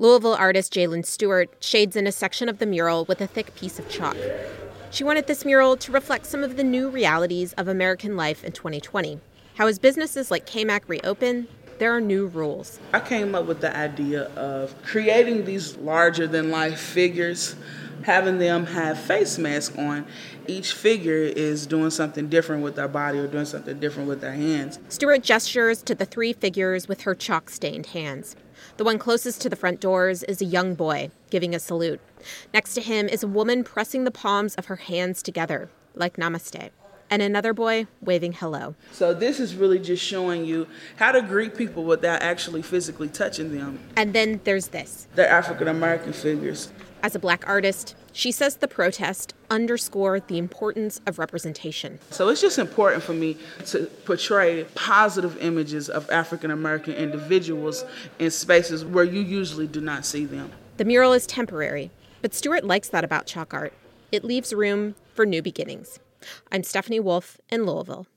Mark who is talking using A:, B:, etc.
A: Louisville artist Jalen Stewart shades in a section of the mural with a thick piece of chalk. She wanted this mural to reflect some of the new realities of American life in 2020. How, as businesses like KMAC reopen, there are new rules.
B: I came up with the idea of creating these larger than life figures, having them have face masks on. Each figure is doing something different with their body or doing something different with their hands.
A: Stewart gestures to the three figures with her chalk stained hands. The one closest to the front doors is a young boy giving a salute. Next to him is a woman pressing the palms of her hands together, like namaste and another boy waving hello.
B: So this is really just showing you how to greet people without actually physically touching them.
A: And then there's this.
B: They're African American figures.
A: As a black artist, she says the protest underscore the importance of representation.
B: So it's just important for me to portray positive images of African American individuals in spaces where you usually do not see them.
A: The mural is temporary, but Stewart likes that about chalk art. It leaves room for new beginnings. I'm Stephanie Wolf in Louisville.